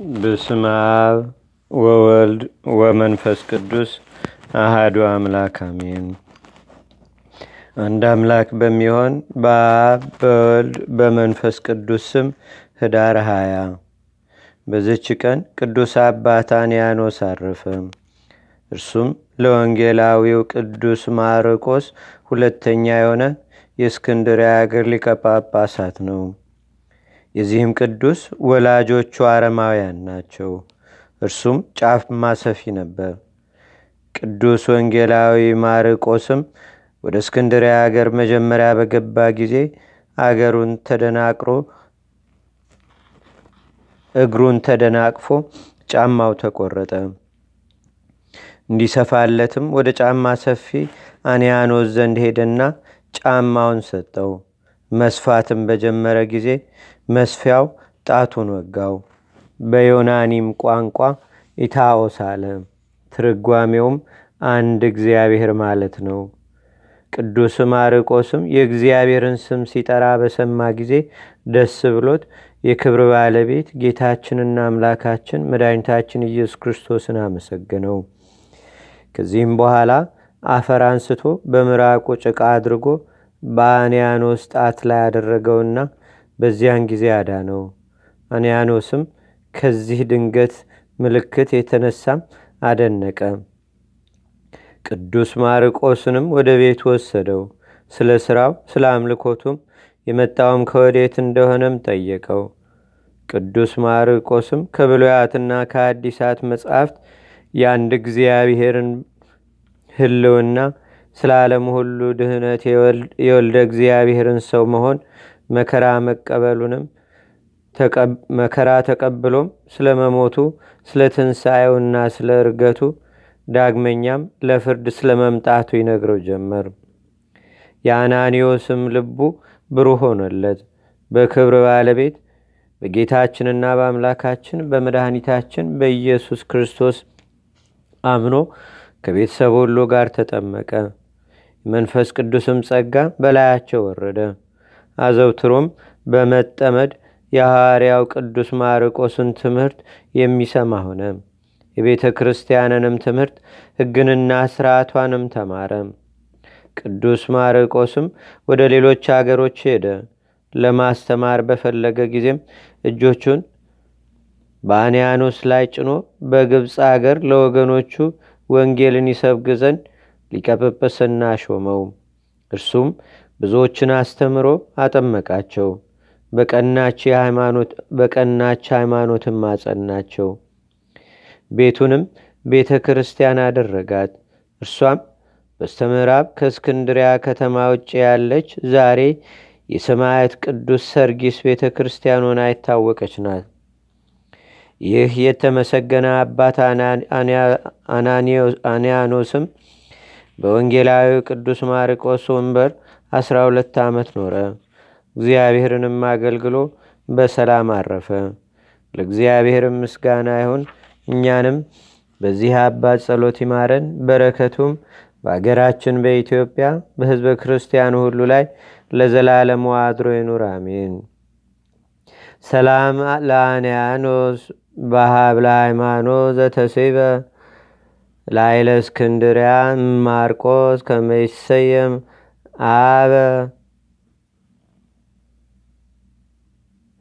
በስመ አብ ወወልድ ወመንፈስ ቅዱስ አሃዱ አምላክ አሜን። አንድ አምላክ በሚሆን በአብ በወልድ በመንፈስ ቅዱስ ስም ህዳር ሃያ በዝች ቀን ቅዱስ አባት አንያኖስ አረፈ። እርሱም ለወንጌላዊው ቅዱስ ማርቆስ ሁለተኛ የሆነ የእስክንድርያ አገር ሊቀ ጳጳሳት ነው። የዚህም ቅዱስ ወላጆቹ አረማውያን ናቸው። እርሱም ጫማ ሰፊ ነበር። ቅዱስ ወንጌላዊ ማርቆስም ወደ እስክንድርያ አገር መጀመሪያ በገባ ጊዜ አገሩን ተደናቅሮ እግሩን ተደናቅፎ ጫማው ተቆረጠ። እንዲሰፋለትም ወደ ጫማ ሰፊ አንያኖስ ዘንድ ሄደና ጫማውን ሰጠው። መስፋትም በጀመረ ጊዜ መስፊያው ጣቱን ወጋው። በዮናኒም ቋንቋ ኢታኦስ አለ። ትርጓሜውም አንድ እግዚአብሔር ማለት ነው። ቅዱስ ማርቆስም የእግዚአብሔርን ስም ሲጠራ በሰማ ጊዜ ደስ ብሎት የክብር ባለቤት ጌታችንና አምላካችን መድኃኒታችን ኢየሱስ ክርስቶስን አመሰገነው። ከዚህም በኋላ አፈር አንስቶ በምራቁ ጭቃ አድርጎ በአንያኖስ ጣት ላይ አደረገውና በዚያን ጊዜ አዳነው። አንያኖስም ከዚህ ድንገት ምልክት የተነሳም አደነቀ። ቅዱስ ማርቆስንም ወደ ቤት ወሰደው። ስለ ሥራው ስለ አምልኮቱም የመጣውም ከወዴት እንደሆነም ጠየቀው። ቅዱስ ማርቆስም ከብሉያትና ከአዲሳት መጻሕፍት የአንድ እግዚአብሔርን ህልውና ስለ ዓለም ሁሉ ድህነት የወልደ እግዚአብሔርን ሰው መሆን መከራ መቀበሉንም መከራ ተቀብሎም ስለ መሞቱ ስለ ትንሣኤውና ስለ እርገቱ ዳግመኛም ለፍርድ ስለ መምጣቱ ይነግረው ጀመር። የአናኒዮስም ልቡ ብሩህ ሆነለት። በክብር ባለቤት በጌታችንና በአምላካችን በመድኃኒታችን በኢየሱስ ክርስቶስ አምኖ ከቤተሰብ ሁሉ ጋር ተጠመቀ። የመንፈስ ቅዱስም ጸጋ በላያቸው ወረደ። አዘውትሮም በመጠመድ የሐዋርያው ቅዱስ ማርቆስን ትምህርት የሚሰማ ሆነ። የቤተ ክርስቲያንንም ትምህርት ሕግንና ሥርዓቷንም ተማረ። ቅዱስ ማርቆስም ወደ ሌሎች አገሮች ሄደ። ለማስተማር በፈለገ ጊዜም እጆቹን በአንያኖስ ላይ ጭኖ በግብፅ አገር ለወገኖቹ ወንጌልን ይሰብክ ዘንድ ሊቀጵጵስና ሾመው። እርሱም ብዙዎችን አስተምሮ አጠመቃቸው። በቀናች ሃይማኖትም አጸናቸው። ቤቱንም ቤተ ክርስቲያን አደረጋት። እርሷም በስተምዕራብ ከእስክንድሪያ ከተማ ውጭ ያለች ዛሬ የሰማያት ቅዱስ ሰርጊስ ቤተ ክርስቲያን ሆና የታወቀች ናት። ይህ የተመሰገነ አባት አንያኖስም በወንጌላዊ ቅዱስ ማርቆስ ወንበር 12 ዓመት ኖረ። እግዚአብሔርንም አገልግሎ በሰላም አረፈ። ለእግዚአብሔርም ምስጋና ይሁን። እኛንም በዚህ አባት ጸሎት ይማረን። በረከቱም በአገራችን በኢትዮጵያ በሕዝበ ክርስቲያኑ ሁሉ ላይ ለዘላለሙ አድሮ ይኑር፣ አሜን። ሰላም ለአንያኖስ በሀብለ ሃይማኖት ዘተሴበ ላይለ እስክንድሪያ ማርቆስ ከመይሰየም አበ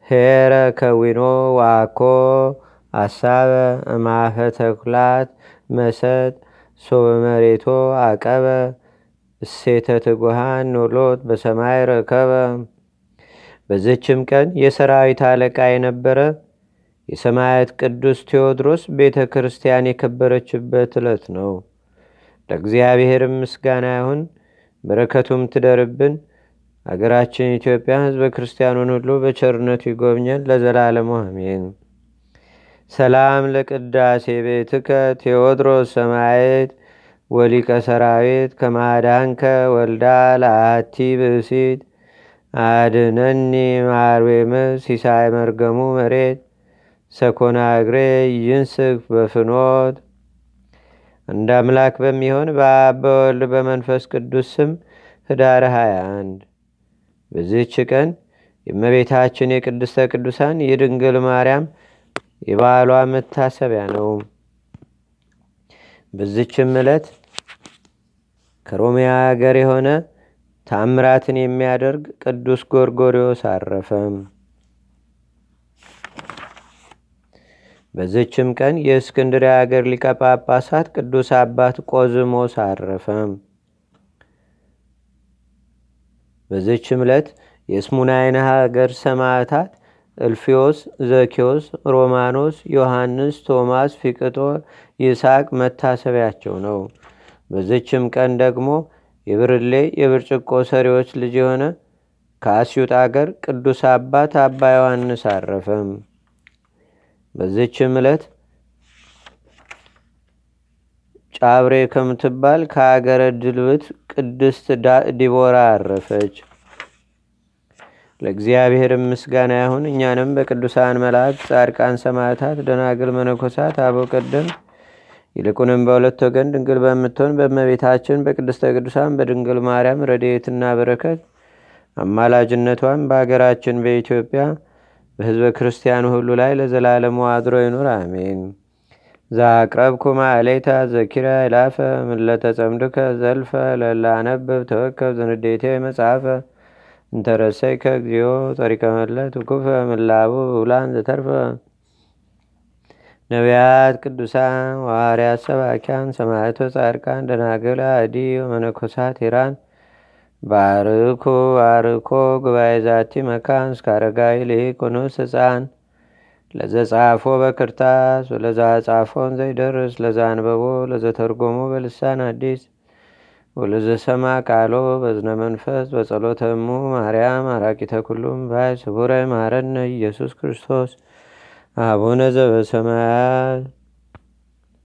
ሄረ ከዊኖ ዋኮ አሳበ እማፈ ተኩላት መሰጥ ሶበ መሬቶ አቀበ እሴተ ትጉሃን ኖሎት በሰማይ ረከበ። በዝችም ቀን የሰራዊት አለቃ የነበረ የሰማያት ቅዱስ ቴዎድሮስ ቤተ ክርስቲያን የከበረችበት ዕለት ነው። ለእግዚአብሔርም ምስጋና ይሁን፣ በረከቱም ትደርብን። አገራችን ኢትዮጵያ ሕዝበ ክርስቲያኑን ሁሉ በቸርነቱ ይጎብኘን ለዘላለሙ አሜን። ሰላም ለቅዳሴ ቤትከ ቴዎድሮስ ሰማየት ወሊቀ ሰራዊት ከማዳንከ ወልዳ ለአቲ ብእሲት አድነኒ ማርዌም ሲሳይ መርገሙ መሬት ሰኮና እግሬ ይንስክ በፍኖት እንደ አምላክ በሚሆን በአብ በወልድ በመንፈስ ቅዱስ ስም ህዳር 21 በዚህች ቀን የእመቤታችን የቅድስተ ቅዱሳን የድንግል ማርያም የበዓሏ መታሰቢያ ነው። በዝችም ዕለት ከሮሚያ አገር የሆነ ታምራትን የሚያደርግ ቅዱስ ጎርጎሪዎስ አረፈ። በዝችም ቀን የእስክንድርያ አገር ሊቀ ጳጳሳት ቅዱስ አባት ቆዝሞስ አረፈ። በዝችም ዕለት የስሙናይን ሀገር ሰማዕታት እልፊዮስ፣ ዘኪዮስ፣ ሮማኖስ፣ ዮሐንስ፣ ቶማስ፣ ፊቅጦር፣ ይስሐቅ መታሰቢያቸው ነው። በዝችም ቀን ደግሞ የብርሌ የብርጭቆ ሰሪዎች ልጅ የሆነ ከአስዩጥ አገር ቅዱስ አባት አባ ዮሐንስ አረፈ። በዝችም ዕለት ጫብሬ ከምትባል ከአገረ ድልብት ቅድስት ዲቦራ አረፈች። ለእግዚአብሔር ምስጋና ይሁን። እኛንም በቅዱሳን መላእክት፣ ጻድቃን፣ ሰማዕታት፣ ደናግል፣ መነኮሳት፣ አበው ቀደም ይልቁንም በሁለት ወገን ድንግል በምትሆን በእመቤታችን በቅድስተ ቅዱሳን በድንግል ማርያም ረድኤትና በረከት አማላጅነቷን በአገራችን በኢትዮጵያ በሕዝበ ክርስቲያኑ ሁሉ ላይ ለዘላለሙ አድሮ ይኑር፣ አሜን። ዛቅረብኩ ማዕሌታ ዘኪራ ይላፈ ምለተጸምድከ ዘልፈ ለላነብብ ተወከብ ዘንዴቴ መጽሐፈ እንተረሰይከ እግዚኦ ጸሪቀ መለት ውኩፈ ምላቡ ውላን ዘተርፈ ነቢያት፣ ቅዱሳን፣ ዋርያት፣ ሰባኪያን፣ ሰማዕቶ፣ ጻድቃን፣ ደናግል፣ አዲ መነኮሳት ሄራን ባርኩ ባርኮ ጉባኤ ዛቲ መካን እስከ አረጋዊ ልሂቁኑስ ህፃን ለዘጻፎ በክርታስ ወለዛ ጻፎን ዘይደርስ ለዛ አንበቦ ለዘተርጎሞ በልሳን አዲስ። ወለዘሰማ ቃሎ በዝነ መንፈስ በጸሎተሙ ማርያም አራቂተ ኩሉም ባይ ስቡረ ማረነ ኢየሱስ ክርስቶስ። አቡነ ዘበሰማያት